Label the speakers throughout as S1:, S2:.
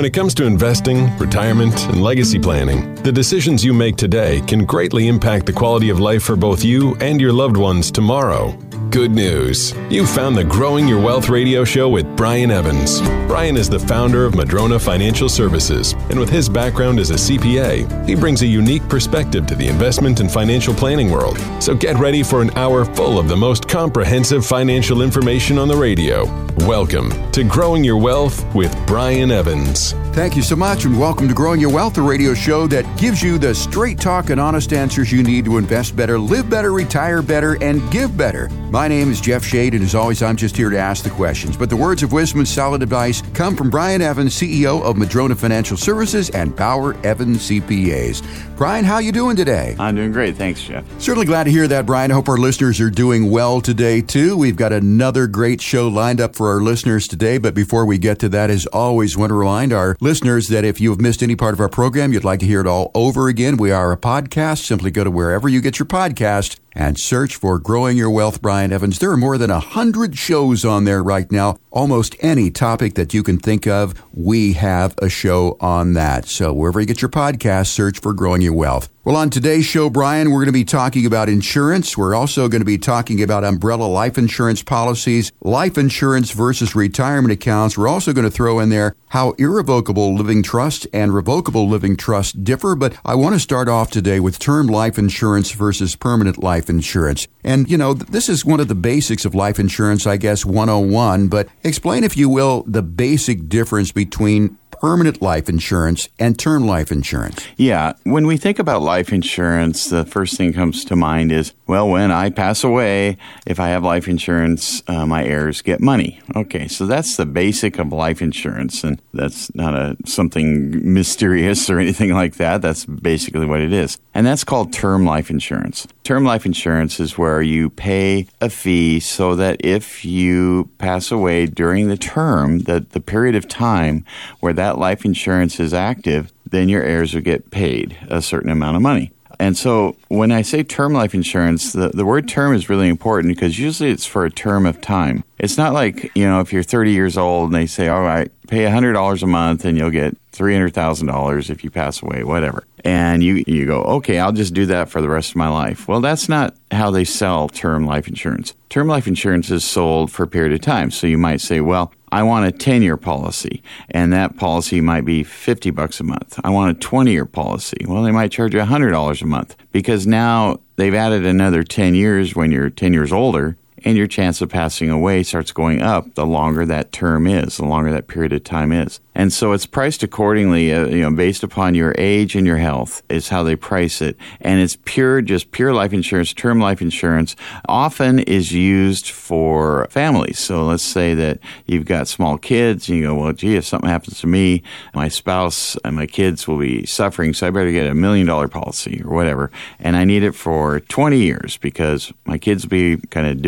S1: When it comes to investing, retirement, and legacy planning, the decisions you make today can greatly impact the quality of life for both you and your loved ones tomorrow. Good news. You found the Growing Your Wealth radio show with Brian Evans. Brian is the founder of Madrona Financial Services, and with his background as a CPA, he brings a unique perspective to the investment and financial planning world. So get ready for an hour full of the most comprehensive financial information on the radio. Welcome to Growing Your Wealth with Brian Evans.
S2: Thank you so much, and welcome to Growing Your Wealth, the radio show that gives you the straight talk and honest answers you need to invest better, live better, retire better, and give better. My name is Jeff Shade, and as always, I'm just here to ask the questions. But the words of wisdom and solid advice come from Brian Evans, CEO of Madrona Financial Services and Bauer Evans CPAs. Brian, how you doing today?
S3: I'm doing great. Thanks, Jeff.
S2: Certainly glad to hear that, Brian. I hope our listeners are doing well today, too. We've got another great show lined up for our listeners today. But before we get to that, as always, want to remind our listeners that if you have missed any part of our program, you'd like to hear it all over again, we are a podcast. Simply go to wherever you get your podcast and search for Growing Your Wealth, Brian Evans. There are more than a hundred shows on there right now. Almost any topic that you can think of, we have a show on that. So wherever you get your podcast, search for Growing Your Wealth. Well, on today's show, Brian, we're going to be talking about insurance. We're also going to be talking about umbrella life insurance policies, life insurance versus retirement accounts. We're also going to throw in there how irrevocable living trust and revocable living trust differ. But I want to start off today with term life insurance versus permanent life insurance. And, you know, this is one of the basics of life insurance, I guess, 101. But explain, if you will, the basic difference between permanent life insurance and term life insurance.
S3: Yeah. When we think about life insurance, the first thing comes to mind is, well, when I pass away, if I have life insurance, uh, my heirs get money. Okay. So that's the basic of life insurance. And that's not a something mysterious or anything like that. That's basically what it is. And that's called term life insurance. Term life insurance is where you pay a fee so that if you pass away during the term, that the period of time where that life insurance is active, then your heirs will get paid a certain amount of money. And so when I say term life insurance, the, the word term is really important because usually it's for a term of time. It's not like, you know, if you're 30 years old and they say, all right, pay $100 a month and you'll get $300,000 if you pass away, whatever. And you, you go, okay, I'll just do that for the rest of my life. Well, that's not how they sell term life insurance. Term life insurance is sold for a period of time. So you might say, well, I want a 10 year policy and that policy might be 50 bucks a month. I want a 20 year policy. Well, they might charge you $100 a month because now they've added another 10 years when you're 10 years older and your chance of passing away starts going up the longer that term is, the longer that period of time is. And so it's priced accordingly, uh, you know, based upon your age and your health is how they price it. And it's pure, just pure life insurance, term life insurance often is used for families. So let's say that you've got small kids and you go, well, gee, if something happens to me, my spouse and my kids will be suffering. So I better get a million dollar policy or whatever. And I need it for 20 years because my kids will be kind of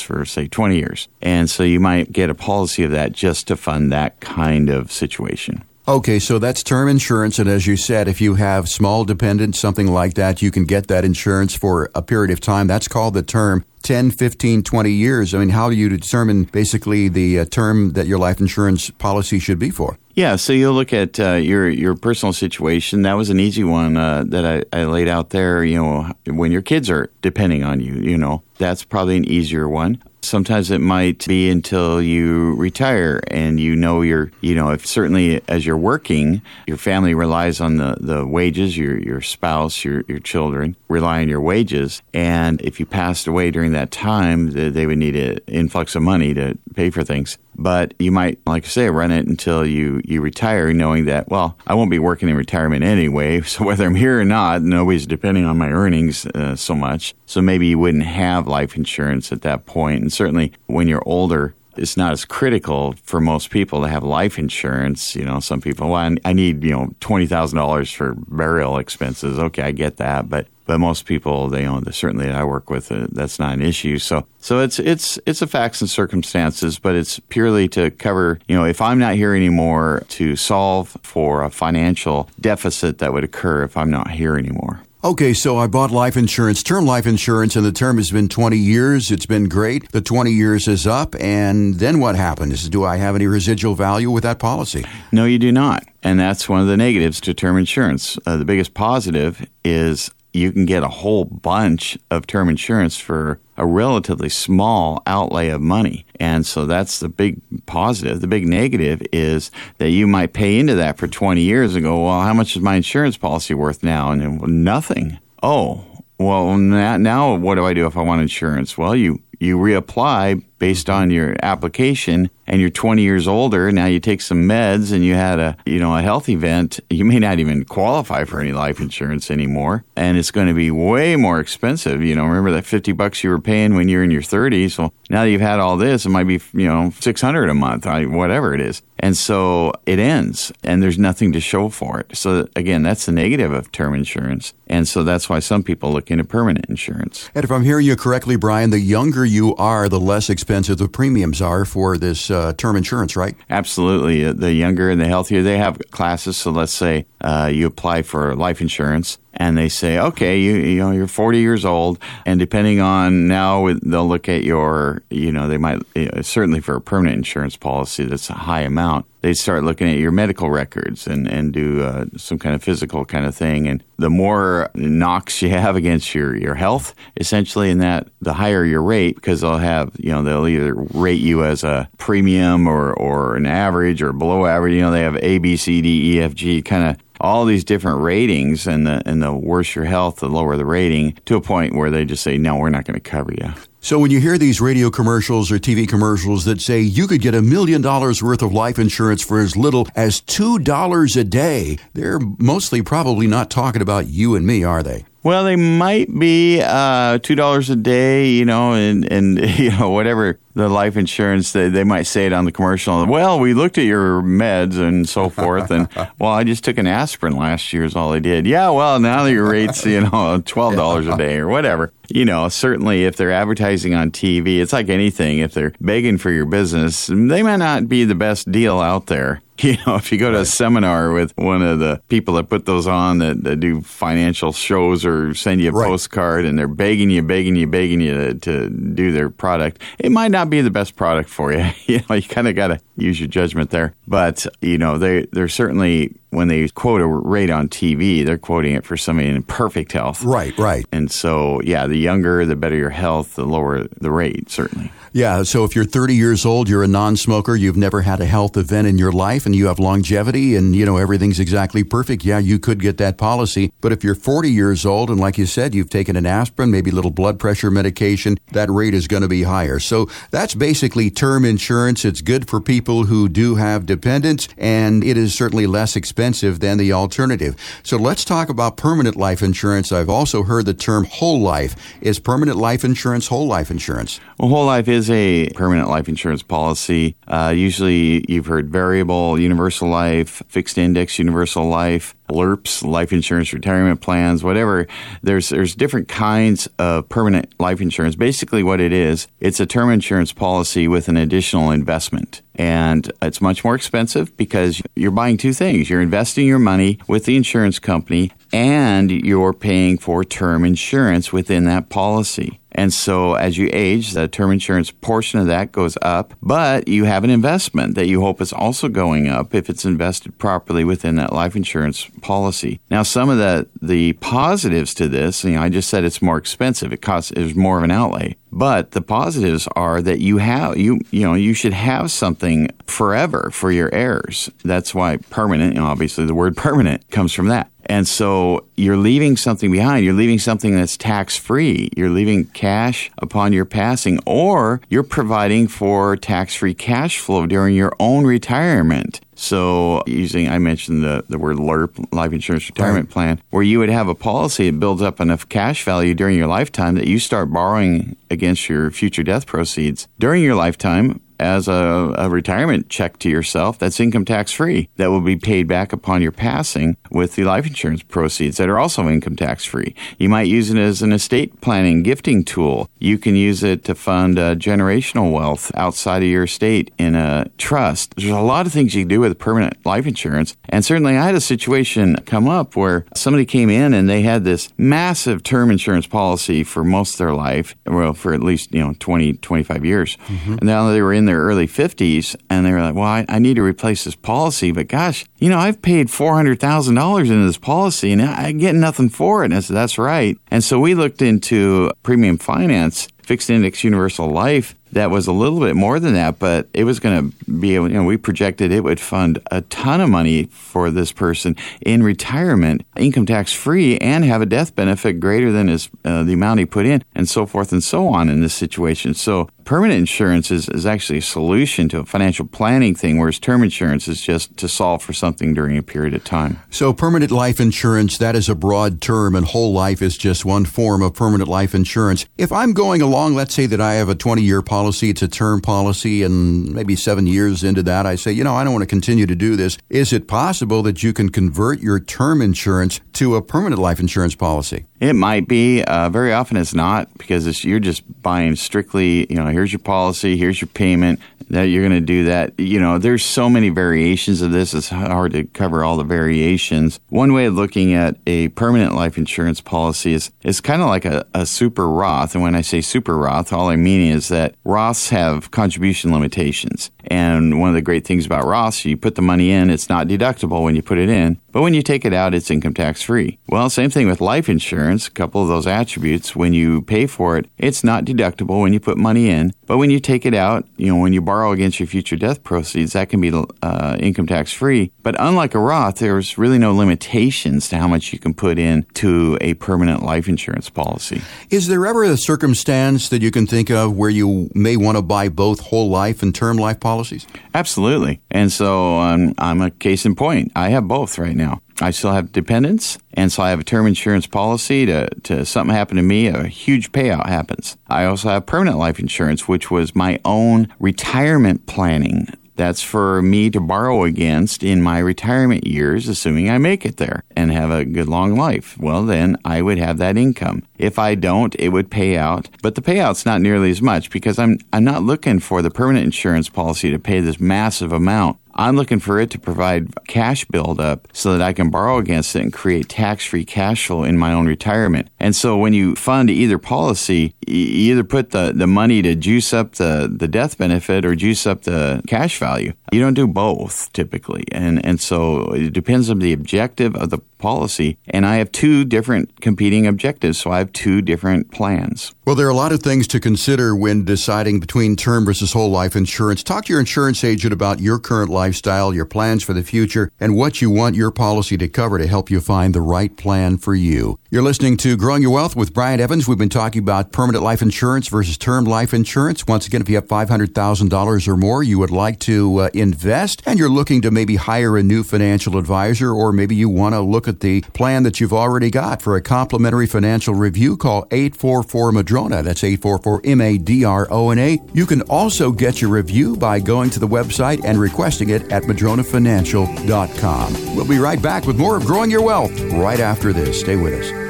S3: for say 20 years. And so you might get a policy of that just to fund that kind of situation.
S2: Okay, so that's term insurance. And as you said, if you have small dependents, something like that, you can get that insurance for a period of time. That's called the term 10, 15, 20 years. I mean, how do you determine basically the uh, term that your life insurance policy should be for?
S3: Yeah, so you'll look at uh, your your personal situation. That was an easy one uh, that I, I laid out there. You know, when your kids are depending on you, you know, that's probably an easier one. Sometimes it might be until you retire and you know you're, you know, if certainly as you're working, your family relies on the, the wages, your, your spouse, your, your children rely on your wages. And if you passed away during that time, they would need an influx of money to pay for things. But you might, like I say, run it until you, you retire, knowing that, well, I won't be working in retirement anyway. So whether I'm here or not, nobody's depending on my earnings uh, so much. So maybe you wouldn't have life insurance at that point. And certainly when you're older, it's not as critical for most people to have life insurance. You know, some people, well, I need, you know, $20,000 for burial expenses. Okay, I get that. But but most people, they you know, certainly that I work with, uh, that's not an issue. So, so it's it's it's a facts and circumstances, but it's purely to cover. You know, if I'm not here anymore, to solve for a financial deficit that would occur if I'm not here anymore.
S2: Okay, so I bought life insurance, term life insurance, and the term has been 20 years. It's been great. The 20 years is up, and then what happens? Do I have any residual value with that policy?
S3: No, you do not. And that's one of the negatives to term insurance. Uh, the biggest positive is you can get a whole bunch of term insurance for a relatively small outlay of money. And so that's the big positive. The big negative is that you might pay into that for 20 years and go, well, how much is my insurance policy worth now? And then, nothing. Oh, well, now what do I do if I want insurance? Well, you, you reapply based on your application and you're 20 years older now you take some meds and you had a you know a health event you may not even qualify for any life insurance anymore. And it's going to be way more expensive you know remember that 50 bucks you were paying when you're in your 30s well now that you've had all this it might be you know 600 a month whatever it is. And so it ends and there's nothing to show for it. So again that's the negative of term insurance. And so that's why some people look into permanent insurance.
S2: And if i'm hearing you correctly brian the younger you are the less expensive expensive the premiums are for this uh, term insurance, right?
S3: Absolutely. Uh, the younger and the healthier they have classes. So let's say uh, you apply for life insurance and they say, okay, you, you know, you're 40 years old, and depending on now, they'll look at your, you know, they might certainly for a permanent insurance policy that's a high amount, they start looking at your medical records and and do uh, some kind of physical kind of thing, and the more knocks you have against your your health, essentially, in that the higher your rate because they'll have, you know, they'll either rate you as a premium or or an average or below average. You know, they have A, B, C, D, E, F, G kind of all these different ratings, and the and the worse your health, the lower the rating, to a point where they just say, no, we're not going to cover you.
S2: So when you hear these radio commercials or TV commercials that say you could get a million dollars worth of life insurance for as little as two dollars a day, they're mostly probably not talking about you and me, are they?
S3: Well, they might be uh, two dollars a day, you know, and and you know whatever the life insurance they, they might say it on the commercial. Well, we looked at your meds and so forth, and well, I just took an aspirin last year is all I did. Yeah, well, now your rates, you know, twelve dollars a day or whatever. You know, certainly if they're advertising on TV, it's like anything. If they're begging for your business, they might not be the best deal out there. You know, if you go to a seminar with one of the people that put those on that, that do financial shows or send you a right. postcard and they're begging you, begging you, begging you to, to do their product, it might not be the best product for you. you know, you kind of got to use your judgment there. But, you know, they, they're certainly when they quote a rate on TV, they're quoting it for somebody in perfect health.
S2: Right, right.
S3: And so, yeah, the younger, the better your health, the lower the rate, certainly.
S2: Yeah, so if you're 30 years old, you're a non-smoker, you've never had a health event in your life and you have longevity and you know everything's exactly perfect, yeah, you could get that policy. But if you're 40 years old and like you said, you've taken an aspirin, maybe a little blood pressure medication, that rate is going to be higher. So that's basically term insurance. It's good for people who do have dependents and it is certainly less expensive expensive than the alternative. So let's talk about permanent life insurance. I've also heard the term whole life. Is permanent life insurance whole life insurance?
S3: Well, whole life is a permanent life insurance policy. Uh, usually you've heard variable, universal life, fixed index, universal life. LIRPs, life insurance retirement plans, whatever. There's there's different kinds of permanent life insurance. Basically, what it is, it's a term insurance policy with an additional investment. And it's much more expensive because you're buying two things. You're investing your money with the insurance company and you're paying for term insurance within that policy. And so as you age, the term insurance portion of that goes up, but you have an investment that you hope is also going up if it's invested properly within that life insurance policy. Now, some of the, the positives to this, you know, I just said it's more expensive. It costs, there's more of an outlay. But the positives are that you have, you, you know, you should have something forever for your heirs. That's why permanent, you know, obviously the word permanent comes from that. And so you're leaving something behind. You're leaving something that's tax free. You're leaving cash upon your passing, or you're providing for tax free cash flow during your own retirement. So, using, I mentioned the, the word LIRP, life insurance retirement right. plan, where you would have a policy that builds up enough cash value during your lifetime that you start borrowing against your future death proceeds during your lifetime as a, a retirement check to yourself that's income tax free that will be paid back upon your passing with the life insurance proceeds that are also income tax free. You might use it as an estate planning gifting tool. You can use it to fund uh, generational wealth outside of your estate in a trust. There's a lot of things you can do with permanent life insurance. And certainly I had a situation come up where somebody came in and they had this massive term insurance policy for most of their life, well, for at least, you know, 20, 25 years. Mm-hmm. And now they were in their early 50s and they were like, well, I, I need to replace this policy, but gosh, you know, I've paid $400,000 into this policy and I get nothing for it. And I said, that's right. And so we looked into premium finance fixed index universal life that was a little bit more than that, but it was going to be able, you know, we projected it would fund a ton of money for this person in retirement, income tax free, and have a death benefit greater than his, uh, the amount he put in, and so forth and so on in this situation. So permanent insurance is, is actually a solution to a financial planning thing, whereas term insurance is just to solve for something during a period of time.
S2: So permanent life insurance, that is a broad term, and whole life is just one form of permanent life insurance. If I'm going along, let's say that I have a 20 year policy, it's a term policy, and maybe seven years into that, I say, you know, I don't want to continue to do this. Is it possible that you can convert your term insurance to a permanent life insurance policy?
S3: It might be. Uh, very often it's not because it's, you're just buying strictly, you know, here's your policy, here's your payment, that you're going to do that. You know, there's so many variations of this. It's hard to cover all the variations. One way of looking at a permanent life insurance policy is it's kind of like a, a super Roth. And when I say super Roth, all I mean is that Roths have contribution limitations. And one of the great things about Roths, you put the money in, it's not deductible when you put it in, but when you take it out, it's income tax free. Well, same thing with life insurance. A couple of those attributes, when you pay for it, it's not deductible when you put money in, but when you take it out, you know, when you borrow against your future death proceeds, that can be uh, income tax free. But unlike a Roth, there's really no limitations to how much you can put in to a permanent life insurance policy.
S2: Is there ever a circumstance that you can think of where you may want to buy both whole life and term life policies?
S3: Absolutely. And so um, I'm a case in point. I have both right now. I still have dependents, and so I have a term insurance policy to, to something happen to me, a huge payout happens. I also have permanent life insurance, which was my own retirement planning. That's for me to borrow against in my retirement years, assuming I make it there and have a good long life. Well, then I would have that income. If I don't, it would pay out, but the payout's not nearly as much because I'm I'm not looking for the permanent insurance policy to pay this massive amount. I'm looking for it to provide cash buildup so that I can borrow against it and create tax free cash flow in my own retirement. And so when you fund either policy, you either put the, the money to juice up the, the death benefit or juice up the cash value. You don't do both typically. And, and so it depends on the objective of the policy. And I have two different competing objectives, so I have two different plans.
S2: Well, there are a lot of things to consider when deciding between term versus whole life insurance. Talk to your insurance agent about your current lifestyle, your plans for the future, and what you want your policy to cover to help you find the right plan for you. You're listening to Growing Your Wealth with Brian Evans. We've been talking about permanent life insurance versus term life insurance. Once again, if you have $500,000 or more you would like to uh, invest and you're looking to maybe hire a new financial advisor or maybe you want to look at the plan that you've already got for a complimentary financial review, call 844 Madrona. That's 844 M A D R O N A. You can also get your review by going to the website and requesting it at madronafinancial.com. We'll be right back with more of Growing Your Wealth right after this. Stay with us.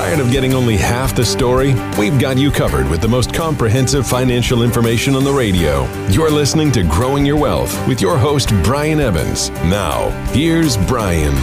S1: Tired of getting only half the story? We've got you covered with the most comprehensive financial information on the radio. You're listening to Growing Your Wealth with your host, Brian Evans. Now, here's Brian.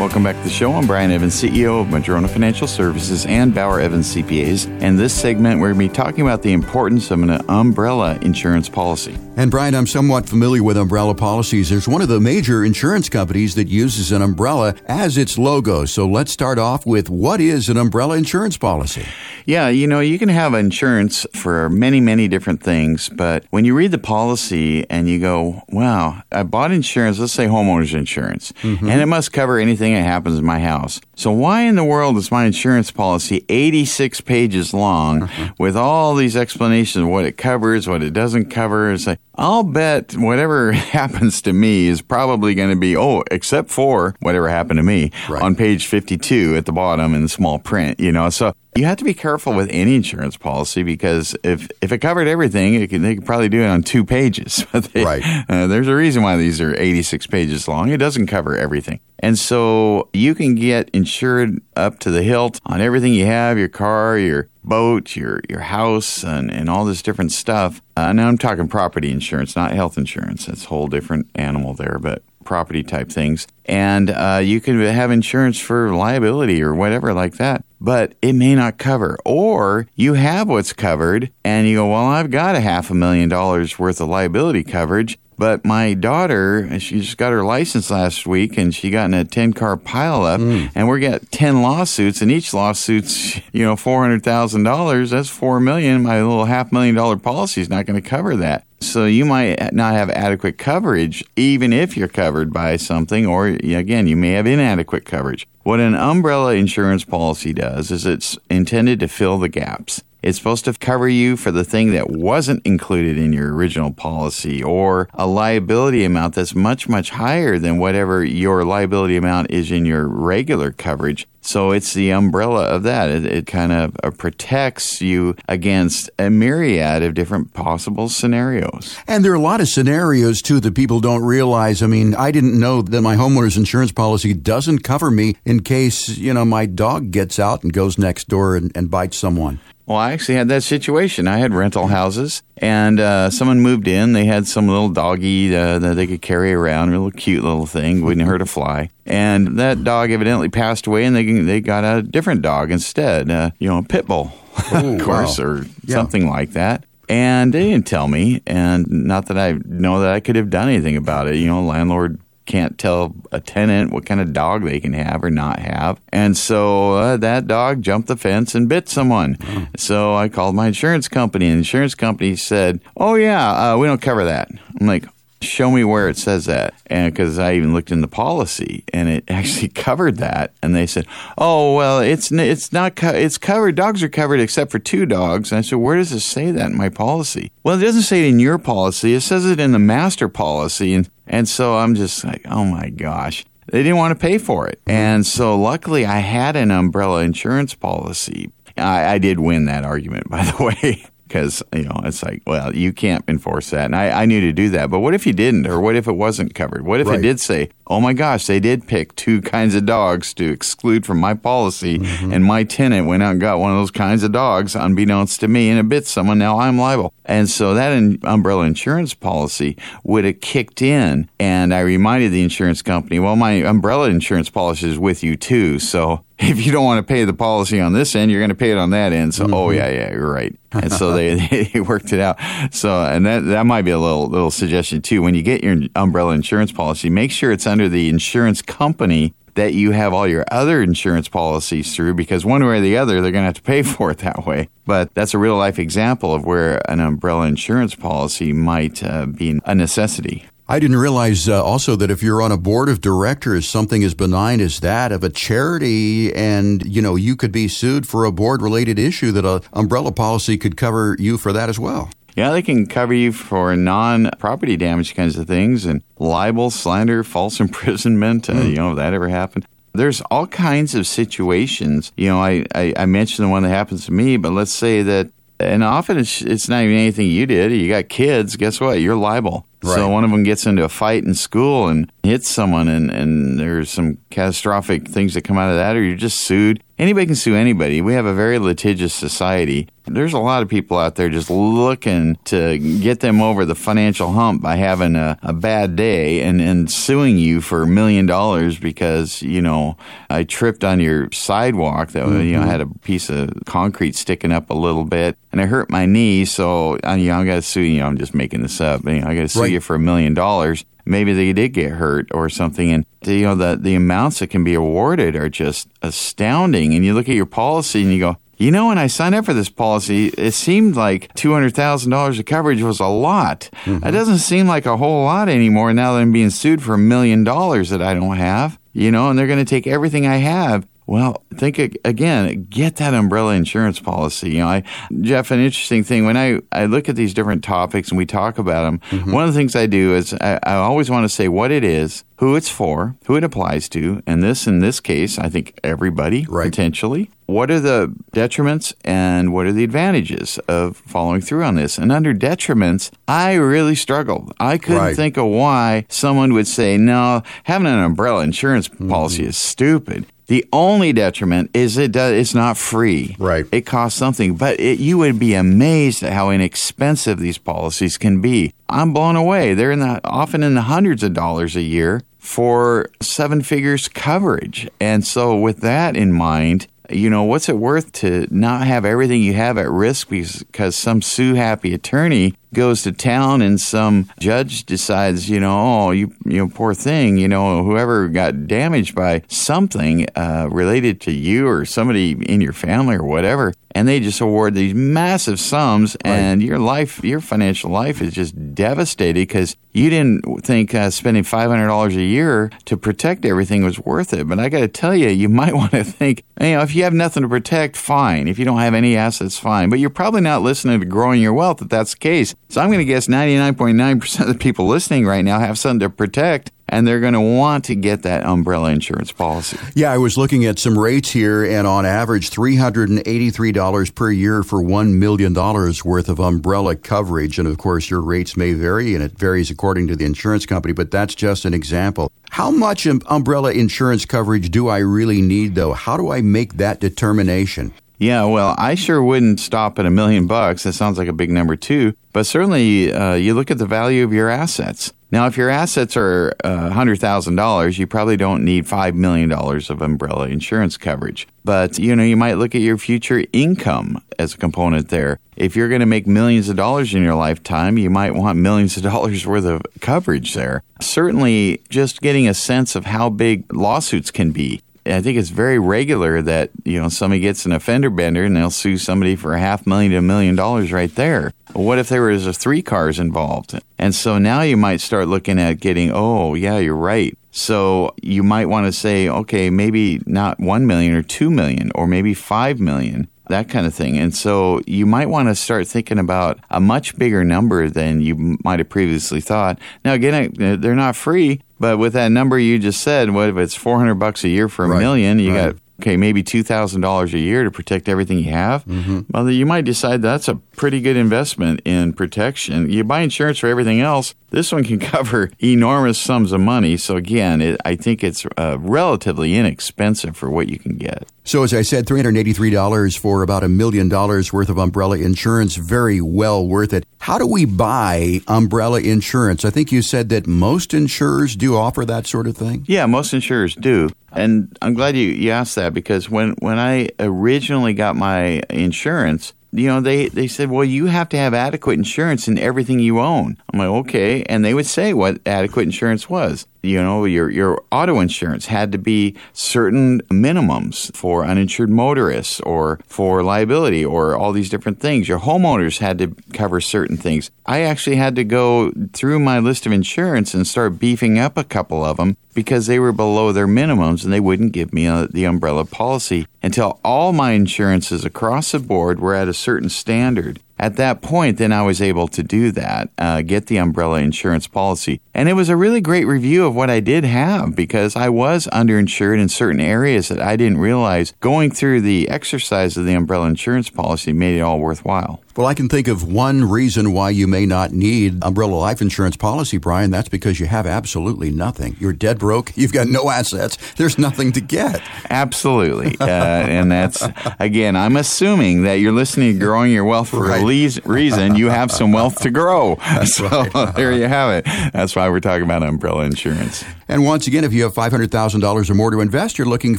S3: Welcome back to the show. I'm Brian Evans, CEO of Madrona Financial Services and Bauer Evans CPAs. And this segment, we're going to be talking about the importance of an umbrella insurance policy.
S2: And Brian, I'm somewhat familiar with umbrella policies. There's one of the major insurance companies that uses an umbrella as its logo. So let's start off with what is an umbrella insurance policy?
S3: Yeah, you know, you can have insurance for many, many different things, but when you read the policy and you go, wow, I bought insurance, let's say homeowners insurance, mm-hmm. and it must cover anything that happens in my house. So why in the world is my insurance policy 86 pages long uh-huh. with all these explanations of what it covers, what it doesn't cover? It's like, I'll bet whatever happens to me is probably going to be, oh, except for whatever happened to me
S2: Right.
S3: on page 52 at the bottom in the small print, you know. So you have to be careful with any insurance policy because if, if it covered everything, it could, they could probably do it on two pages. But they-
S2: Right.
S3: uh, there's a reason why these are 86 pages long. It doesn't cover everything. And so you can get insured up to the hilt on everything you have, your car, your boat, your, your house, and, and all this different stuff. Uh, now I'm talking property insurance, not health insurance. That's a whole different animal there, but property type things. And uh, you can have insurance for liability or whatever like that, but it may not cover. Or you have what's covered and you go, well, I've got a half a million dollars worth of liability coverage. But my daughter, she just got her license last week and she got in a 10 car pileup hmm. and we're got 10 lawsuits and each lawsuit's, you know, $400,000. That's 4 million. My little half million dollar policy is not going to cover that. So you might not have adequate coverage, even if you're covered by something, or again, you may have inadequate coverage. What an umbrella insurance policy does is it's intended to fill the gaps. It's supposed to cover you for the thing that wasn't included in your original policy or a liability amount that's much, much higher than whatever your liability amount is in your regular coverage. So it's the umbrella of that. It, it kind of uh, protects you against a myriad of different possible scenarios.
S2: And there are a lot of scenarios too that people don't realize. I mean, I didn't know that my homeowner's insurance policy doesn't cover me in case, you know, my dog gets out and goes next door and, and bites someone.
S3: Well, I actually had that situation. I had rental houses, and uh, someone moved in. They had some little doggy uh, that they could carry around, a little cute little thing, wouldn't hurt a fly. And that dog evidently passed away, and they they got a different dog instead. Uh, you know, a pit bull,
S2: Oh,
S3: of course,
S2: wow.
S3: or
S2: Yeah.
S3: something like that. And they didn't tell me, and not that I know that I could have done anything about it. You know, landlord can't tell a tenant what kind of dog they can have or not have. And so uh, that dog jumped the fence and bit someone. So I called my insurance company, and the insurance company said, Oh, yeah, uh, we don't cover that. I'm like, Show me where it says that, and because I even looked in the policy, and it actually covered that. And they said, "Oh, well, it's it's not co- it's covered. Dogs are covered except for two dogs." And I said, "Where does it say that in my policy?" Well, it doesn't say it in your policy. It says it in the master policy, and and so I'm just like, "Oh my gosh." They didn't want to pay for it. And so luckily I had an umbrella insurance policy. I, I did win that argument, by the way. Because, you know, it's like, well, you can't enforce that. And I, I knew to do that. But what if you didn't? Or what if it wasn't covered? What if
S2: Right.
S3: it did say, oh my gosh, they did pick two kinds of dogs to exclude from my policy, mm-hmm. and my tenant went out and got one of those kinds of dogs, unbeknownst to me, and it bit someone. Now I'm liable. And so that in, umbrella insurance policy would have kicked in. And I reminded the insurance company, well, my umbrella insurance policy is with you too. So if you don't want to pay the policy on this end, you're going to pay it on that end. So, oh mm-hmm. yeah, yeah, you're right. And so they, they worked it out. So, and that that might be a little little suggestion too. When you get your umbrella insurance policy, make sure it's under the insurance company that you have all your other insurance policies through because one way or the other they're going to have to pay for it that way. But that's a real life example of where an umbrella insurance policy might uh, be a necessity.
S2: I didn't realize uh, also that if you're on a board of directors, something as benign as that of a charity, and you know you could be sued for a board-related issue, that a umbrella policy could cover you for that as well.
S3: Yeah, they can cover you for non-property damage kinds of things and libel, slander, false imprisonment. Uh, you know, if that ever happened. There's all kinds of situations. You know, I, I, I mentioned the one that happens to me, but let's say that, and often it's, it's not even anything you did. You got kids. Guess what? You're liable.
S2: Right.
S3: So one of them gets into a fight in school and hits someone, and, and there's some catastrophic things that come out of that, or you're just sued. Anybody can sue anybody. We have a very litigious society. There's a lot of people out there just looking to get them over the financial hump by having a, a bad day and, and suing you for a million dollars because, you know, I tripped on your sidewalk that, you know, I had a piece of concrete sticking up a little bit and I hurt my knee. So, you know, I got to sue you. know, I'm just making this up. You know, I got to sue
S2: Right.
S3: you for a million dollars. Maybe they did get hurt or something. And, you know, the, the amounts that can be awarded are just astounding. And you look at your policy and you go, you know, when I signed up for this policy, it seemed like $200,000 of coverage was a lot. Mm-hmm. That doesn't seem like a whole lot anymore now that I'm being sued for a million dollars that I don't have, you know, and they're going to take everything I have. Well, think again, get that umbrella insurance policy. You know, I, Jeff, an interesting thing when I, I look at these different topics and we talk about them, mm-hmm. one of the things I do is I, I always want to say what it is, who it's for, who it applies to, and this in this case, I think everybody right. potentially. What are the detriments and what are the advantages of following through on this? And under detriments, I really struggled. I couldn't right. think of why someone would say, no, having an umbrella insurance policy mm-hmm. is stupid. The only detriment is it does, it's not free.
S2: Right.
S3: It costs something, but it, you would be amazed at how inexpensive these policies can be. I'm blown away. They're in the often in the hundreds of dollars a year for seven figures coverage. And so with that in mind, you know, what's it worth to not have everything you have at risk because some sue happy attorney goes to town and some judge decides, you know, oh, you, you know, poor thing, you know, whoever got damaged by something uh, related to you or somebody in your family or whatever, and they just award these massive sums, right. and your life, your financial life is just devastated because you didn't think uh, spending five hundred dollars a year to protect everything was worth it. But I got to tell you, you might want to think, you know, if you have nothing to protect, fine. If you don't have any assets, fine. But you're probably not listening to growing your wealth if that's the case. So I'm going to guess 99.9% of the people listening right now have something to protect and they're going to want to get that umbrella insurance policy.
S2: Yeah, I was looking at some rates here, and on average, $383 per year for $1 million worth of umbrella coverage. And of course, your rates may vary, and it varies according to the insurance company, but that's just an example. How much um, umbrella insurance coverage do I really need, though? How do I make that determination?
S3: Yeah, well, I sure wouldn't stop at a million bucks. That sounds like a big number too. But certainly, uh, you look at the value of your assets. Now, if your assets are uh, $100,000, you probably don't need $5 million of umbrella insurance coverage. But, you know, you might look at your future income as a component there. If you're going to make millions of dollars in your lifetime, you might want millions of dollars worth of coverage there. Certainly, just getting a sense of how big lawsuits can be I think it's very regular that you know somebody gets an offender bender and they'll sue somebody for a half million to a million dollars right there. What if there was a three cars involved? And so now you might start looking at getting, oh yeah, you're right. So you might want to say, okay, maybe not one million or two million, or maybe five million that kind of thing. And so you might want to start thinking about a much bigger number than you might have previously thought. Now, again, they're not free, but with that number you just said, what if it's 400 bucks a year for a right. million? You right. got okay, maybe $2,000 a year to protect everything you have, mm-hmm. well, you might decide that's a pretty good investment in protection. You buy insurance for everything else. This one can cover enormous sums of money. So, again, it, I think it's uh, relatively inexpensive for what you can get.
S2: So, as I said, $383 for about a million dollars worth of umbrella insurance, very well worth it. How do we buy umbrella insurance? I think you said that most insurers do offer that sort of thing.
S3: Yeah, most insurers do. And I'm glad you, you asked that because when, when I originally got my insurance, you know, they, they said, well, you have to have adequate insurance in everything you own. I'm like, okay. And they would say what adequate insurance was you know, your, your auto insurance had to be certain minimums for uninsured motorists or for liability or all these different things. Your homeowners had to cover certain things. I actually had to go through my list of insurance and start beefing up a couple of them because they were below their minimums and they wouldn't give me a, uh, the umbrella policy until all my insurances across the board were at a certain standard at that point, then I was able to do that, uh, get the umbrella insurance policy. And it was a really great review of what I did have because I was underinsured in certain areas that I didn't realize. Going through the exercise of the umbrella insurance policy made it all worthwhile.
S2: Well, I can think of one reason why you may not need umbrella life insurance policy, Brian. That's because you have absolutely nothing. You're dead broke. You've got no assets. There's nothing to get.
S3: Absolutely. Uh, and that's, again, I'm assuming that you're listening to Growing Your Wealth for right. a reason. You have some wealth to grow. That's so right. there you have it. That's why we're talking about umbrella insurance.
S2: And once again, if you have $500,000 or more to invest, you're looking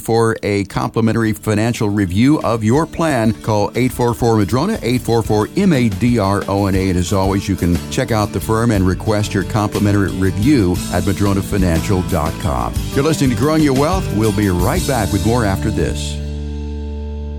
S2: for a complimentary financial review of your plan, call 844 Madrona, 844 M A D R O N A. And as always, you can check out the firm and request your complimentary review at madronafinancial.com. You're listening to Growing Your Wealth. We'll be right back with more after this.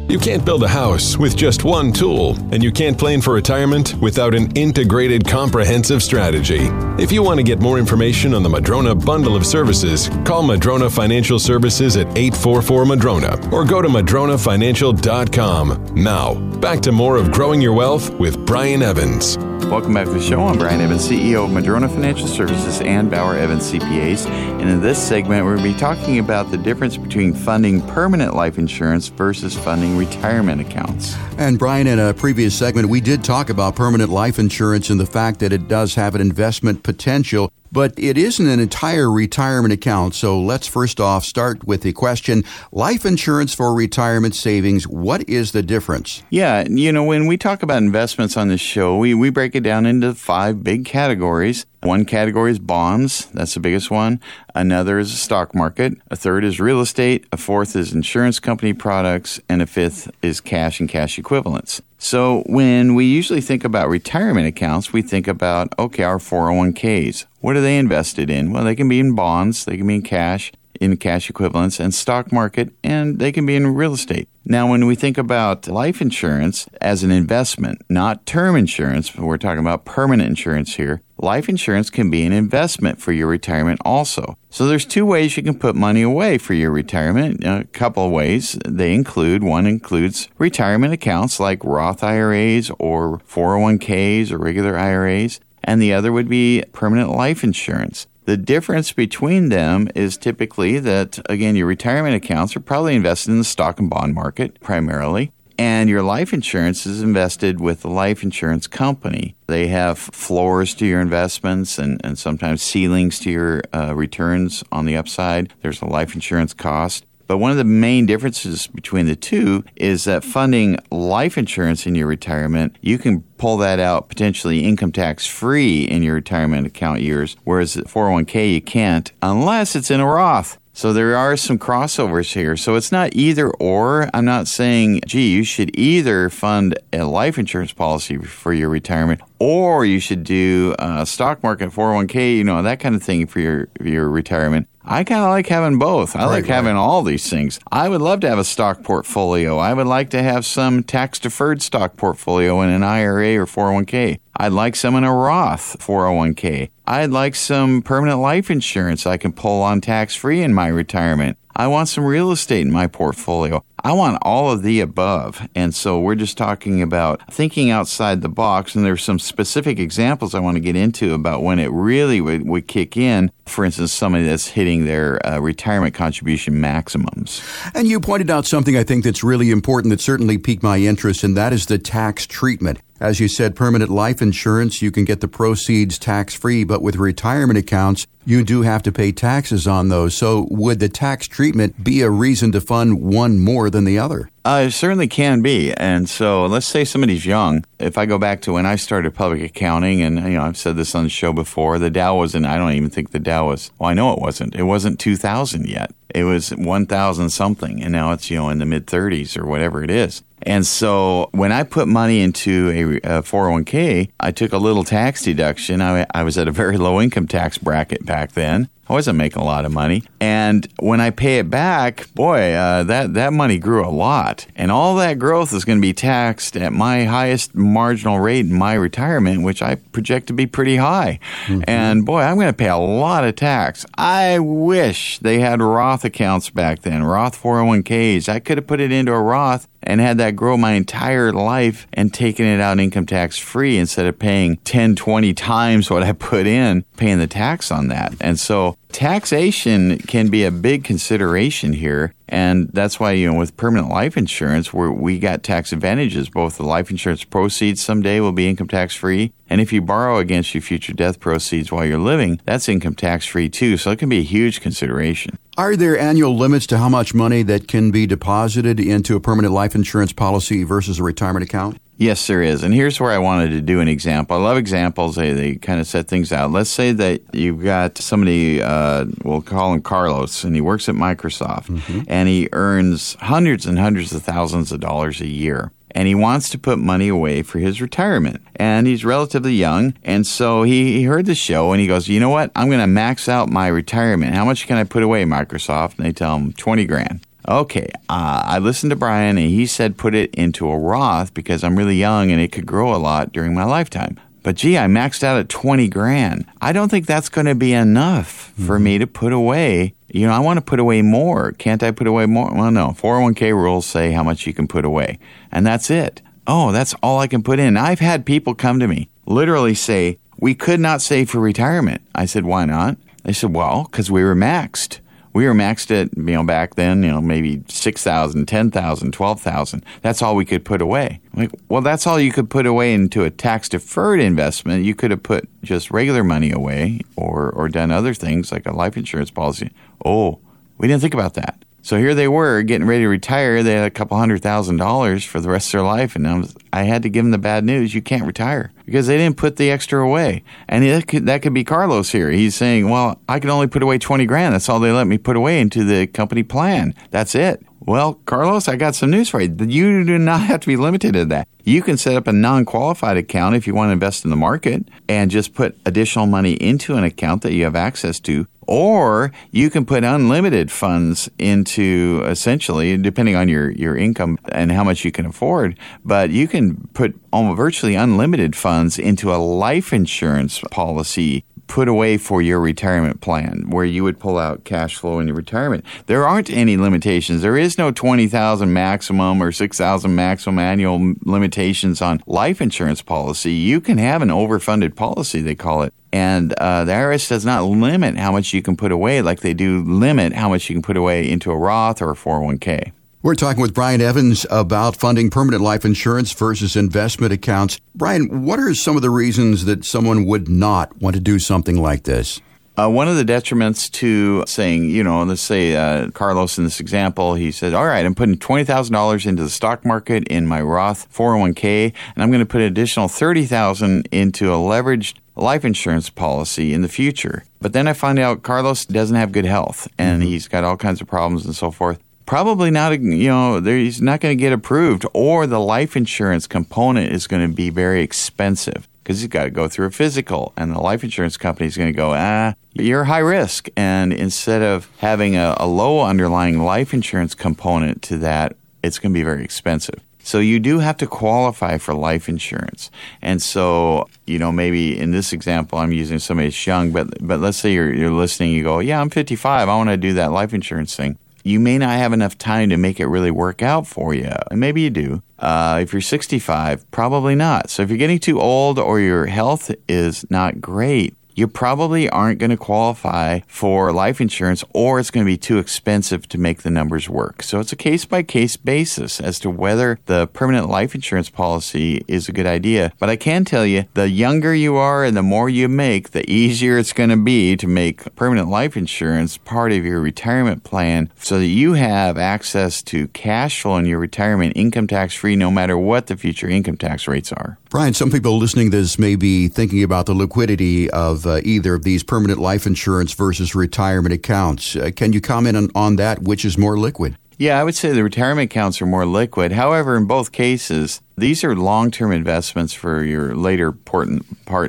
S1: You can't build a house with just one tool, and you can't plan for retirement without an integrated, comprehensive strategy. If you want to get more information on the Madrona bundle of services, call Madrona Financial Services at 844 Madrona or go to madronafinancial.com. Now, back to more of Growing Your Wealth with Brian Evans.
S3: Welcome back to the show. I'm Brian Evans, CEO of Madrona Financial Services and Bauer Evans CPAs. And in this segment, we're going to be talking about the difference between funding permanent life insurance versus funding retirement accounts.
S2: And Brian, in a previous segment, we did talk about permanent life insurance and the fact that it does have an investment potential but it isn't an entire retirement account. So let's first off start with the question life insurance for retirement savings. What is the difference?
S3: Yeah, you know, when we talk about investments on this show, we, we break it down into five big categories. One category is bonds, that's the biggest one. Another is the stock market. A third is real estate. A fourth is insurance company products. And a fifth is cash and cash equivalents. So when we usually think about retirement accounts, we think about, okay, our 401ks. What are they invested in? Well, they can be in bonds, they can be in cash, in cash equivalents and stock market, and they can be in real estate. Now, when we think about life insurance as an investment, not term insurance, but we're talking about permanent insurance here, life insurance can be an investment for your retirement also. So there's two ways you can put money away for your retirement. A couple of ways. They include one includes retirement accounts like Roth IRAs or 401ks or regular IRAs, and the other would be permanent life insurance. The difference between them is typically that, again, your retirement accounts are probably invested in the stock and bond market primarily, and your life insurance is invested with the life insurance company. They have floors to your investments and, and sometimes ceilings to your uh, returns on the upside. There's a life insurance cost. But one of the main differences between the two is that funding life insurance in your retirement, you can pull that out potentially income tax free in your retirement account years, whereas 401k you can't unless it's in a Roth. So there are some crossovers here. So it's not either or. I'm not saying, gee, you should either fund a life insurance policy for your retirement or you should do a stock market 401k, you know, that kind of thing for your, your retirement. I kind of like having both. I right, like right. having all these things. I would love to have a stock portfolio. I would like to have some tax deferred stock portfolio in an IRA or 401k. I'd like some in a Roth 401k. I'd like some permanent life insurance I can pull on tax free in my retirement. I want some real estate in my portfolio. I want all of the above. And so we're just talking about thinking outside the box. And there's some specific examples I want to get into about when it really would, would kick in. For instance, somebody that's hitting their uh, retirement contribution maximums.
S2: And you pointed out something I think that's really important that certainly piqued my interest, and that is the tax treatment. As you said, permanent life insurance, you can get the proceeds tax free, but with retirement accounts, you do have to pay taxes on those. So would the tax treatment be a reason to fund one more than the other?
S3: Uh, it certainly can be. And so let's say somebody's young. If I go back to when I started public accounting, and you know, I've said this on the show before, the Dow wasn't, I don't even think the Dow was, well, I know it wasn't. It wasn't 2000 yet. It was 1000 something. And now it's, you know, in the mid 30s or whatever it is. And so when I put money into a, a 401k, I took a little tax deduction. I, I was at a very low income tax bracket back then. I wasn't making a lot of money. And when I pay it back, boy, uh, that, that money grew a lot. And all that growth is going to be taxed at my highest marginal rate in my retirement, which I project to be pretty high. Mm-hmm. And boy, I'm going to pay a lot of tax. I wish they had Roth accounts back then, Roth 401ks. I could have put it into a Roth and had that grow my entire life and taken it out income tax free instead of paying 10, 20 times what I put in, paying the tax on that. And so taxation can be a big consideration here. And that's why, you know, with permanent life insurance, where we got tax advantages, both the life insurance proceeds someday will be income tax free. And if you borrow against your future death proceeds while you're living, that's income tax free too. So it can be a huge consideration.
S2: Are there annual limits to how much money that can be deposited into a permanent life insurance policy versus a retirement account?
S3: Yes, there is. And here's where I wanted to do an example. I love examples. They, they kind of set things out. Let's say that you've got somebody, uh, we'll call him Carlos, and he works at Microsoft, mm-hmm. and he earns hundreds and hundreds of thousands of dollars a year and he wants to put money away for his retirement. And he's relatively young. And so he, he heard the show and he goes, You know what? I'm going to max out my retirement. How much can I put away, Microsoft? And they tell him 20 grand. Okay, uh, I listened to Brian and he said put it into a Roth because I'm really young and it could grow a lot during my lifetime. But gee, I maxed out at 20 grand. I don't think that's going to be enough for me to put away. You know, I want to put away more. Can't I put away more? Well, no. 401k rules say how much you can put away. And that's it. Oh, that's all I can put in. I've had people come to me literally say, we could not save for retirement. I said, why not? They said, well, because we were maxed we were maxed at, you know, back then, you know, maybe 6,000, 10,000, 12,000. That's all we could put away. Like, well, that's all you could put away into a tax deferred investment. You could have put just regular money away or, or done other things like a life insurance policy. Oh, we didn't think about that. So here they were getting ready to retire. They had a couple hundred thousand dollars for the rest of their life, and I, was, I had to give them the bad news: you can't retire because they didn't put the extra away. And that could, that could be Carlos here. He's saying, "Well, I can only put away twenty grand. That's all they let me put away into the company plan. That's it." Well, Carlos, I got some news for you. You do not have to be limited to that. You can set up a non qualified account if you want to invest in the market and just put additional money into an account that you have access to or you can put unlimited funds into essentially, depending on your, your income and how much you can afford, but you can put almost virtually unlimited funds into a life insurance policy put away for your retirement plan where you would pull out cash flow in your retirement. There aren't any limitations. There is no 20,000 maximum or 6,000 maximum annual limitations on life insurance policy. You can have an overfunded policy, they call it. And uh, the IRS does not limit how much you can put away like they do limit how much you can put away into a Roth or a 401k.
S2: We're talking with Brian Evans about funding permanent life insurance versus investment accounts. Brian, what are some of the reasons that someone would not want to do something like this?
S3: Uh, one of the detriments to saying, you know, let's say uh, Carlos in this example, he said, "All right, I'm putting twenty thousand dollars into the stock market in my Roth 401k, and I'm going to put an additional thirty thousand into a leveraged life insurance policy in the future." But then I find out Carlos doesn't have good health, and mm-hmm. he's got all kinds of problems and so forth probably not, you know, he's not going to get approved, or the life insurance component is going to be very expensive because he's got to go through a physical, and the life insurance company is going to go, ah, you're high risk. And instead of having a, a low underlying life insurance component to that, it's going to be very expensive. So you do have to qualify for life insurance. And so, you know, maybe in this example, I'm using somebody that's young, but, but let's say you're, you're listening, you go, yeah, I'm 55. I want to do that life insurance thing you may not have enough time to make it really work out for you. And maybe you do. Uh, if you're 65, probably not. So if you're getting too old or your health is not great, you probably aren't going to qualify for life insurance or it's going to be too expensive to make the numbers work. So it's a case by case basis as to whether the permanent life insurance policy is a good idea. But I can tell you the younger you are and the more you make, the easier it's going to be to make permanent life insurance part of your retirement plan so that you have access to cash flow in your retirement income tax free no matter what the future income tax rates are.
S2: Brian, some people listening to this may be thinking about the liquidity of uh, either of these permanent life insurance versus retirement accounts. Uh, can you comment on, on that? Which is more liquid?
S3: Yeah, I would say the retirement accounts are more liquid. However, in both cases, these are long term investments for your later part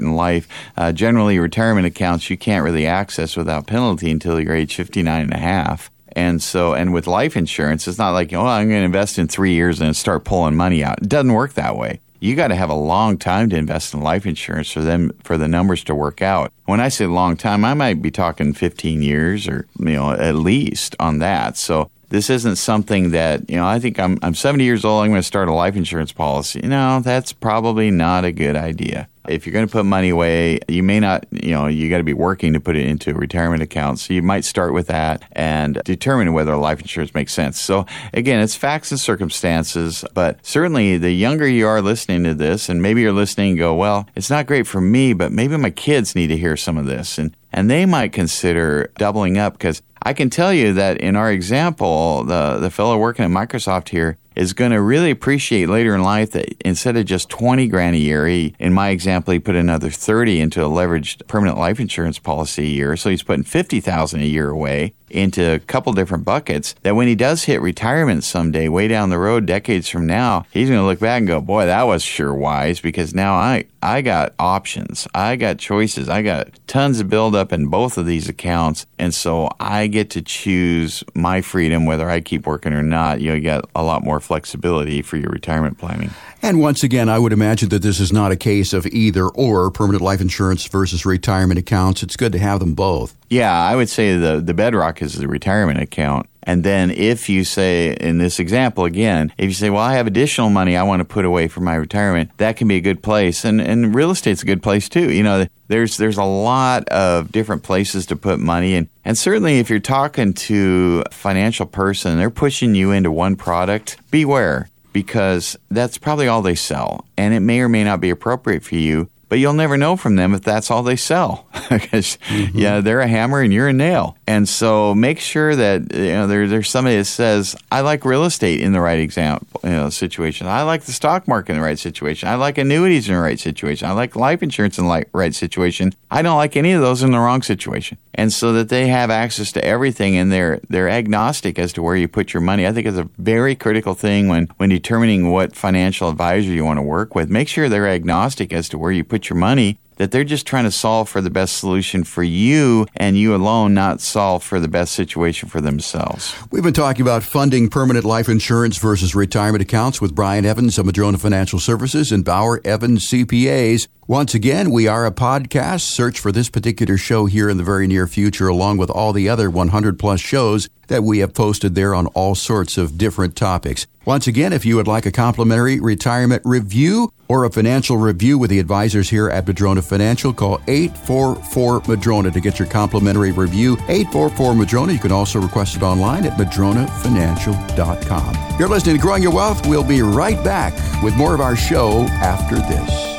S3: in life. Uh, generally, retirement accounts you can't really access without penalty until you're age 59 and a half. And so, and with life insurance, it's not like, oh, I'm going to invest in three years and start pulling money out. It doesn't work that way you got to have a long time to invest in life insurance for them for the numbers to work out. When I say long time, I might be talking 15 years or you know at least on that. So this isn't something that you know. I think I'm I'm 70 years old. I'm going to start a life insurance policy. No, that's probably not a good idea. If you're going to put money away, you may not, you know, you got to be working to put it into a retirement account. So you might start with that and determine whether life insurance makes sense. So again, it's facts and circumstances, but certainly the younger you are listening to this, and maybe you're listening and go, well, it's not great for me, but maybe my kids need to hear some of this. And and they might consider doubling up because I can tell you that in our example, the, the fellow working at Microsoft here is going to really appreciate later in life that instead of just 20 grand a year, he, in my example, he put another 30 into a leveraged permanent life insurance policy a year. So he's putting 50,000 a year away. into a couple different buckets that when he does hit retirement someday, way down the road, decades from now, he's going to look back and go, boy, that was sure wise because now I, I got options. I got choices. I got tons of buildup in both of these accounts. And so I get to choose my freedom, whether I keep working or not. You get a lot more flexibility for your retirement planning.
S2: And once again, I would imagine that this is not a case of either or permanent life insurance versus retirement accounts. It's good to have them both.
S3: Yeah, I would say the, the bedrock is the retirement account. And then if you say, in this example again, if you say, well, I have additional money I want to put away for my retirement, that can be a good place. And, and real estate's a good place too. You know, there's, there's a lot of different places to put money. And, and certainly if you're talking to a financial person, they're pushing you into one product, beware because that's probably all they sell. And it may or may not be appropriate for you but you'll never know from them if that's all they sell. Because mm-hmm. yeah they're a hammer and you're a nail. And so make sure that you know there, there's somebody that says i like real estate in the right example you know situation. I like the stock market in the right situation. I like annuities in the right situation. I like life insurance in the right situation. I don't like any of those in the wrong situation. And so that they have access to everything and they're they're agnostic as to where you put your money. I think is a very critical thing when when determining what financial advisor you want to work with. Make sure they're agnostic as to where you put put your money that they're just trying to solve for the best solution for you and you alone, not solve for the best situation for themselves.
S2: We've been talking about funding permanent life insurance versus retirement accounts with Brian Evans of Madrona Financial Services and Bauer Evans CPAs. Once again, we are a podcast. Search for this particular show here in the very near future, along with all the other 100 plus shows that we have posted there on all sorts of different topics. Once again, if you would like a complimentary retirement review or a financial review with the advisors here at Madrona Financial, call 844 Madrona to get your complimentary review. 844 Madrona. You can also request it online at madronafinancial.com. You're listening to Growing Your Wealth. We'll be right back with more of our show after this.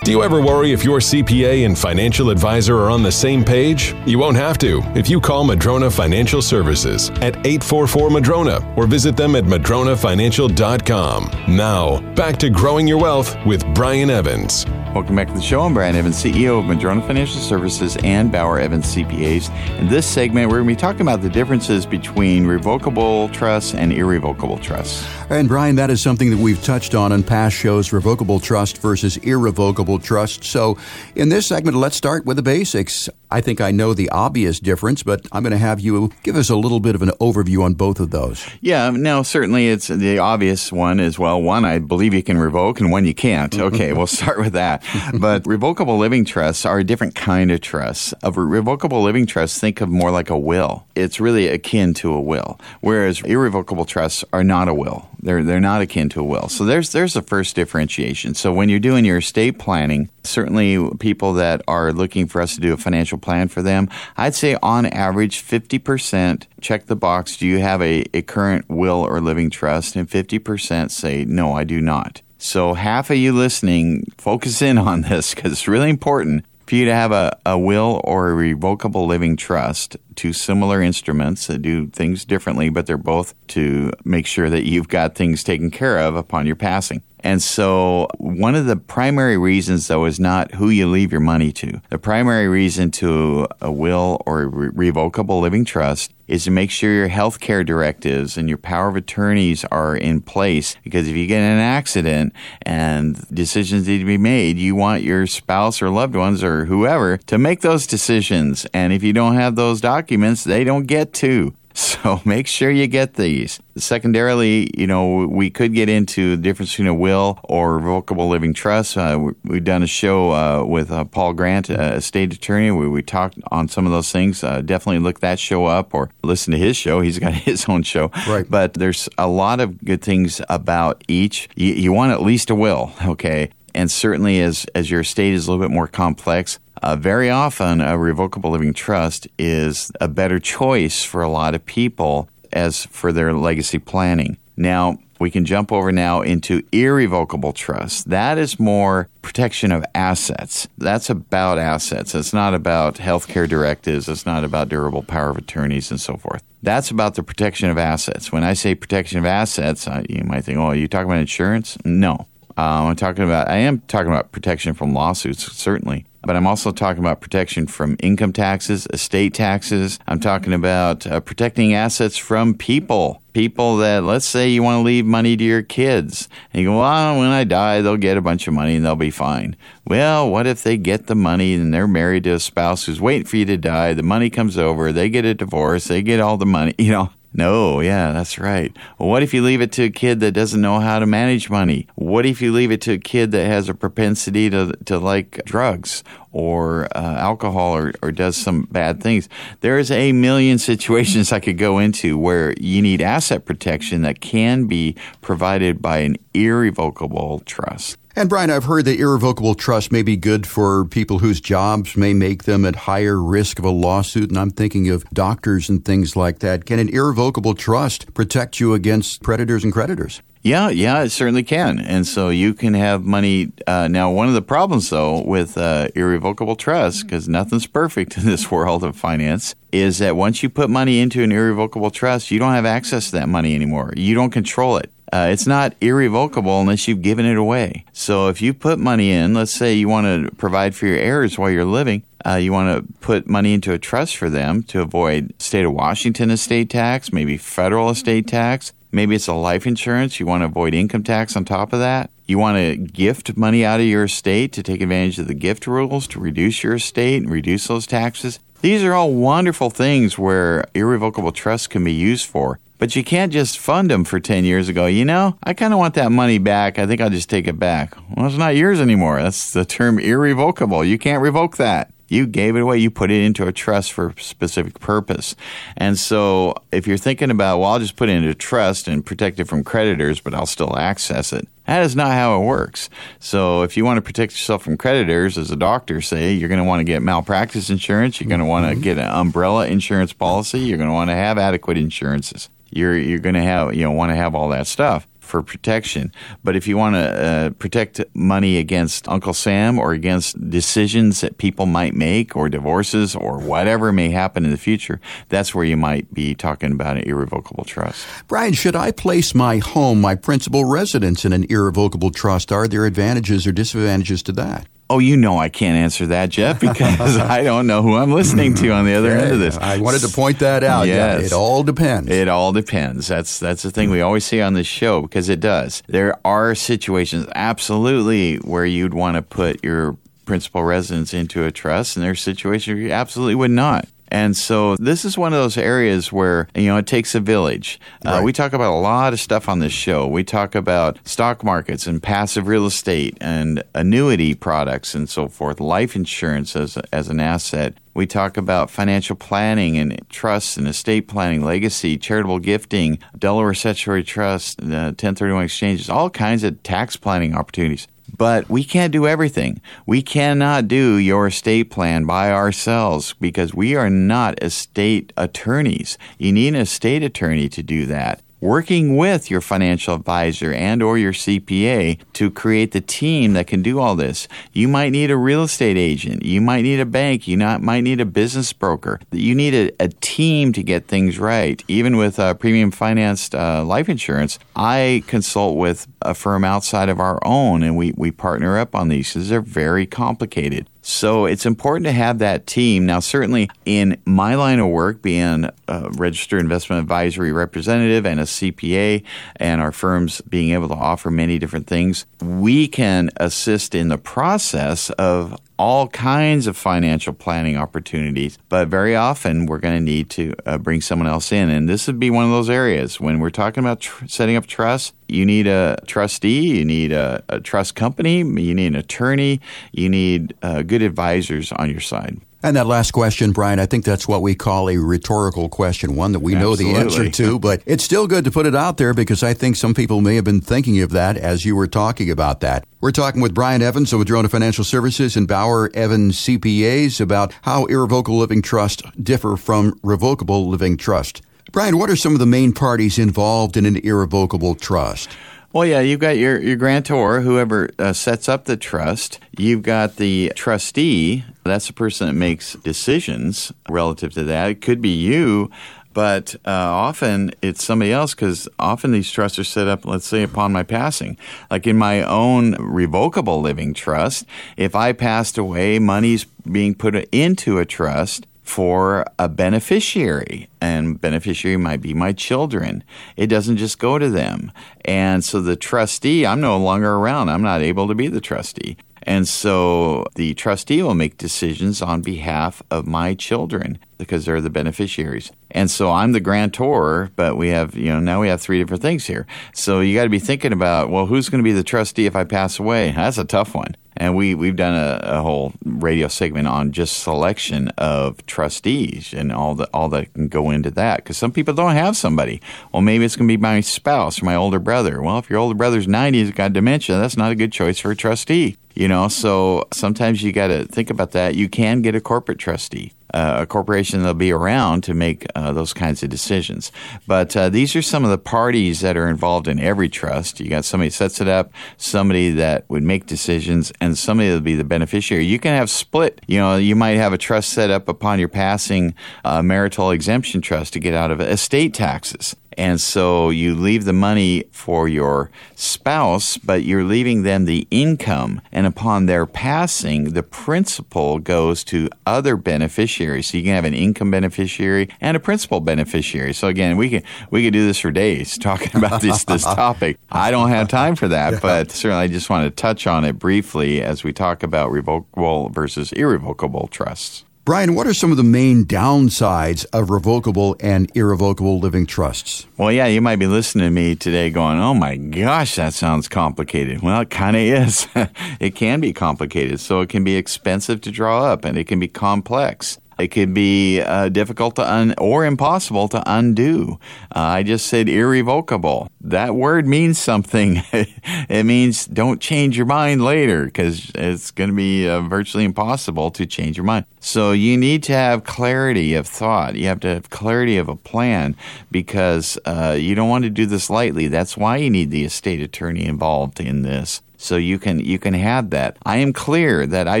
S1: Do you ever worry if your CPA and financial advisor are on the same page? You won't have to if you call Madrona Financial Services at 844 Madrona or visit them at madronafinancial.com. Now, back to growing your wealth with Brian Evans.
S3: Welcome back to the show. I'm Brian Evans, CEO of Madrona Financial Services and Bauer Evans CPAs. In this segment, we're going to be talking about the differences between revocable trusts and irrevocable trusts.
S2: And Brian, that is something that we've touched on in past shows revocable trust versus irrevocable trust. So in this segment, let's start with the basics. I think I know the obvious difference, but I'm going to have you give us a little bit of an overview on both of those.
S3: Yeah, no, certainly it's the obvious one as well. One, I believe you can revoke, and one you can't. Okay, we'll start with that. But revocable living trusts are a different kind of trust. Of revocable living trusts, think of more like a will. It's really akin to a will, whereas irrevocable trusts are not a will. They're they're not akin to a will. So there's there's the first differentiation. So when you're doing your estate planning, certainly people that are looking for us to do a financial plan for them, I'd say on average 50% check the box, do you have a, a current will or living trust? And 50% say, no, I do not. So half of you listening, focus in on this because it's really important for you to have a, a will or a revocable living trust, two similar instruments that do things differently, but they're both to make sure that you've got things taken care of upon your passing. And so, one of the primary reasons, though, is not who you leave your money to. The primary reason to a will or a re- revocable living trust is to make sure your health care directives and your power of attorneys are in place. Because if you get in an accident and decisions need to be made, you want your spouse or loved ones or whoever to make those decisions. And if you don't have those documents, they don't get to. So make sure you get these. Secondarily, you know, we could get into the difference between a will or revocable living trust. Uh, we, have done a show uh, with uh, Paul Grant, a state attorney, where we talked on some of those things. Uh, definitely look that show up or listen to his show. He's got his own show.
S2: Right.
S3: But there's a lot of good things about each. You, you want at least a will, okay? And certainly, as, as your estate is a little bit more complex, uh, very often, a revocable living trust is a better choice for a lot of people as for their legacy planning. Now, we can jump over now into irrevocable trust. That is more protection of assets. That's about assets. It's not about healthcare directives. It's not about durable power of attorneys and so forth. That's about the protection of assets. When I say protection of assets, you might think, oh, are you talking about insurance? No. Um, I'm talking about, I am talking about protection from lawsuits, certainly. But I'm also talking about protection from income taxes, estate taxes. I'm talking about uh, protecting assets from people. People that, let's say, you want to leave money to your kids. And you go, well, when I die, they'll get a bunch of money and they'll be fine. Well, what if they get the money and they're married to a spouse who's waiting for you to die? The money comes over, they get a divorce, they get all the money, you know. No, yeah, that's right. Well, what if you leave it to a kid that doesn't know how to manage money? What if you leave it to a kid that has a propensity to, to like drugs or uh, alcohol or, or does some bad things? There's a million situations I could go into where you need asset protection that can be provided by an irrevocable trust.
S2: And Brian, I've heard that irrevocable trust may be good for people whose jobs may make them at higher risk of a lawsuit. And I'm thinking of doctors and things like that. Can an irrevocable trust protect you against predators and creditors?
S3: Yeah, yeah, it certainly can. And so you can have money. Uh, now, one of the problems, though, with uh, irrevocable trust, because nothing's perfect in this world of finance, is that once you put money into an irrevocable trust, you don't have access to that money anymore. You don't control it. Uh, it's not irrevocable unless you've given it away. So if you put money in, let's say you want to provide for your heirs while you're living, uh, you want to put money into a trust for them to avoid state of Washington estate tax, maybe federal estate tax. Maybe it's a life insurance. You want to avoid income tax on top of that. You want to gift money out of your estate to take advantage of the gift rules to reduce your estate and reduce those taxes. These are all wonderful things where irrevocable trusts can be used for. But you can't just fund them for 10 years ago. You know, I kind of want that money back. I think I'll just take it back. Well, it's not yours anymore. That's the term irrevocable. You can't revoke that. You gave it away. You put it into a trust for a specific purpose. And so if you're thinking about, well, I'll just put it into a trust and protect it from creditors, but I'll still access it. That is not how it works. So if you want to protect yourself from creditors, as a doctor say, you're going to want to get malpractice insurance. You're going to want to mm-hmm. get an umbrella insurance policy. You're going to want to have adequate insurances you're you're going to have you know want to have all that stuff for protection. But if you want to uh, protect money against Uncle Sam or against decisions that people might make or divorces or whatever may happen in the future, that's where you might be talking about an irrevocable trust.
S2: Brian, should I place my home, my principal residence, in an irrevocable trust? Are there advantages or disadvantages to that?
S3: Oh, you know I can't answer that, Jeff, because I don't know who I'm listening to on the other end of this.
S2: I wanted to point that out. Yes. Yeah, it all depends.
S3: It all depends. That's that's the thing we always say on this show because it does. There are situations absolutely where you'd want to put your principal residence into a trust, and there's situations where you absolutely would not. And so this is one of those areas where, you know, it takes a village. Uh, we talk about a lot of stuff on this show. We talk about stock markets and passive real estate and annuity products and so forth, life insurance as, as an asset. We talk about financial planning and trusts and estate planning, legacy, charitable gifting, Delaware Statutory Trust, uh, 1031 exchanges, all kinds of tax planning opportunities. But we can't do everything. We cannot do your estate plan by ourselves because we are not estate attorneys. You need an estate attorney to do that working with your financial advisor and or your CPA to create the team that can do all this. You might need a real estate agent. You might need a bank. You not, might need a business broker. You need a, a team to get things right. Even with uh, premium financed uh, life insurance, I consult with a firm outside of our own and we, we partner up on these because they're very complicated. So it's important to have that team. Now, certainly in my line of work, being a registered investment advisory representative and a CPA, and our firms being able to offer many different things, we can assist in the process of all kinds of financial planning opportunities, but very often we're going to need to uh, bring someone else in. And this would be one of those areas when we're talking about tr- setting up trust. You need a trustee, you need a, a, trust company, you need an attorney, you need uh, good advisors on your side.
S2: And that last question, Brian, I think that's what we call a rhetorical question, one that we Absolutely. know the answer to, but it's still good to put it out there because I think some people may have been thinking of that as you were talking about that. We're talking with Brian Evans of Madrona Financial Services and Bauer Evans CPAs about how irrevocable living trust differ from revocable living trust. Brian, what are some of the main parties involved in an irrevocable trust?
S3: Well, yeah, you've got your, your grantor, whoever uh, sets up the trust. You've got the trustee. That's the person that makes decisions relative to that. It could be you but uh, often it's somebody else because often these trusts are set up, let's say, upon my passing. Like in my own revocable living trust, if I passed away, money's being put into a trust for a beneficiary, and beneficiary might be my children. It doesn't just go to them. And so the trustee, I'm no longer around. I'm not able to be the trustee. And so the trustee will make decisions on behalf of my children because they're the beneficiaries. And so I'm the grantor, but we have, you know, now we have three different things here. So you got to be thinking about, well, who's going to be the trustee if I pass away? That's a tough one. And we, we've done a, a whole radio segment on just selection of trustees and all the all that can go into that. Because some people don't have somebody. Well, maybe it's going to be my spouse or my older brother. Well, if your older brother's 90 he's got dementia, that's not a good choice for a trustee. You know, so sometimes you got to think about that. You can get a corporate trustee uh, a corporation that'll be around to make uh, those kinds of decisions. But uh, these are some of the parties that are involved in every trust. You got somebody sets it up, somebody that would make decisions, and somebody that'll be the beneficiary. You can have split. You know, you might have a trust set up upon your passing, a marital exemption trust to get out of estate taxes. And so you leave the money for your spouse, but you're leaving them the income. And upon their passing, the principal goes to other beneficiaries. So you can have an income beneficiary and a principal beneficiary. So again, we can we could do this for days talking about this this topic. I don't have time for that, but certainly I just want to touch on it briefly as we talk about revocable versus irrevocable trusts.
S2: Brian, what are some of the main downsides of revocable and irrevocable living trusts?
S3: Well, yeah, you might be listening to me today going, oh my gosh, that sounds complicated. Well, it kind of is. it can be complicated. So it can be expensive to draw up and it can be complex. It could be uh, difficult to un- or impossible to undo. Uh, I just said irrevocable. That word means something. it means don't change your mind later because it's going to be uh, virtually impossible to change your mind. So you need to have clarity of thought. You have to have clarity of a plan because uh, you don't want to do this lightly. That's why you need the estate attorney involved in this so you can you can have that. I am clear that I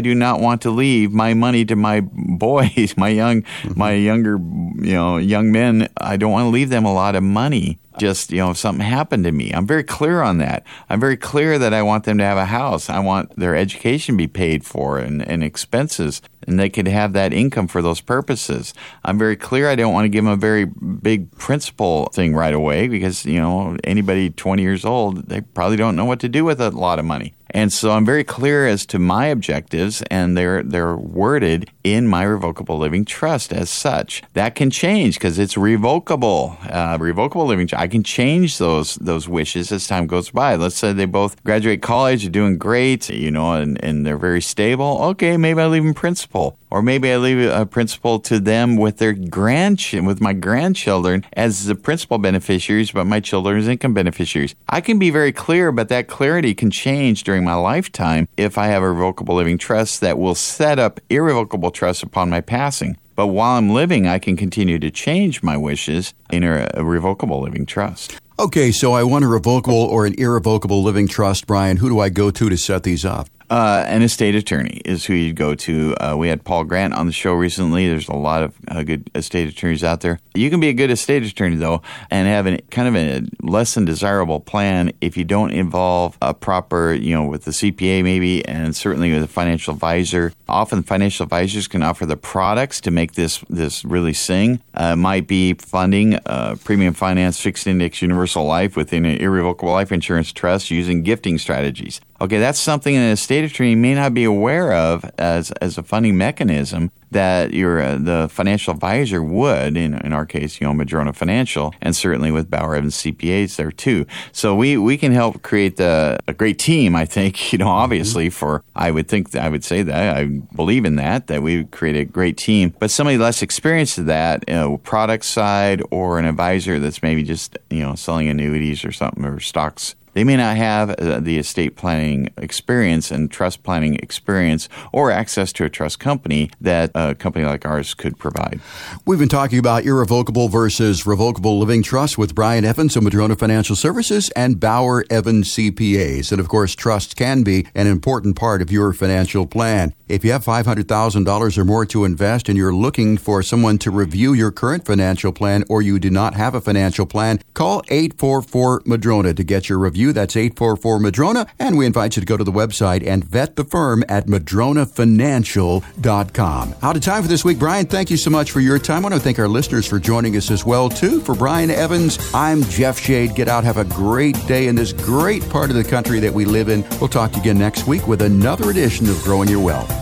S3: do not want to leave my money to my boys, my young mm-hmm. my younger you know young men. I don't want to leave them a lot of money just, you know, if something happened to me. I'm very clear on that. I'm very clear that I want them to have a house. I want their education to be paid for and, and expenses, and they could have that income for those purposes. I'm very clear I don't want to give them a very big principal thing right away because, you know, anybody 20 years old, they probably don't know what to do with a lot of money. And so I'm very clear as to my objectives, and they're they're worded in my revocable living trust as such. That can change because it's revocable. Uh, revocable living. I can change those those wishes as time goes by. Let's say they both graduate college, are doing great, you know, and, and they're very stable. Okay, maybe I leave them principal or maybe I leave a principal to them with their grandchildren, with my grandchildren as the principal beneficiaries, but my children as income beneficiaries. I can be very clear, but that clarity can change during my lifetime if I have a revocable living trust that will set up irrevocable trusts upon my passing. But while I'm living, I can continue to change my wishes in a revocable living trust.
S2: Okay, so I want a revocable or an irrevocable living trust, Brian. Who do I go to to set these up?
S3: Uh, an estate attorney is who you'd go to. Uh, we had Paul Grant on the show recently. There's a lot of uh, good estate attorneys out there. You can be a good estate attorney though, and have an, kind of a less than desirable plan if you don't involve a proper, you know, with the CPA maybe, and certainly with a financial advisor. Often, financial advisors can offer the products to make this this really sing. Uh, might be funding uh, premium finance, fixed index, universal life within an irrevocable life insurance trust using gifting strategies. Okay, that's something an estate attorney may not be aware of as, as a funding mechanism that your uh, the financial advisor would in in our case, you know, Madrona Financial, and certainly with Bauer Evans CPAs there too. So we we can help create the a great team. I think you know, obviously mm-hmm. for I would think I would say that I believe in that that we create a great team, but somebody less experienced to that, you know, product side or an advisor that's maybe just you know selling annuities or something or stocks they may not have uh, the estate planning experience and trust planning experience or access to a trust company that a company like ours could provide.
S2: We've been talking about irrevocable versus revocable living trust with Brian Evans of Madrona Financial Services and Bauer Evans CPAs. And of course, trust can be an important part of your financial plan. If you have $500,000 or more to invest and you're looking for someone to review your current financial plan or you do not have a financial plan, call 844 Madrona to get your review. That's 844 Madrona. And we invite you to go to the website and vet the firm at madronafinancial.com. Out of time for this week. Brian, thank you so much for your time. I want to thank our listeners for joining us as well, too. For Brian Evans, I'm Jeff Shade. Get out, have a great day in this great part of the country that we live in. We'll talk to you again next week with another edition of Growing Your Wealth.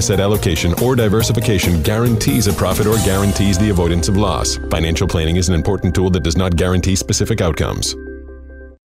S1: asset allocation or diversification guarantees a profit or guarantees the avoidance of loss. Financial planning is an important tool that does not guarantee specific outcomes.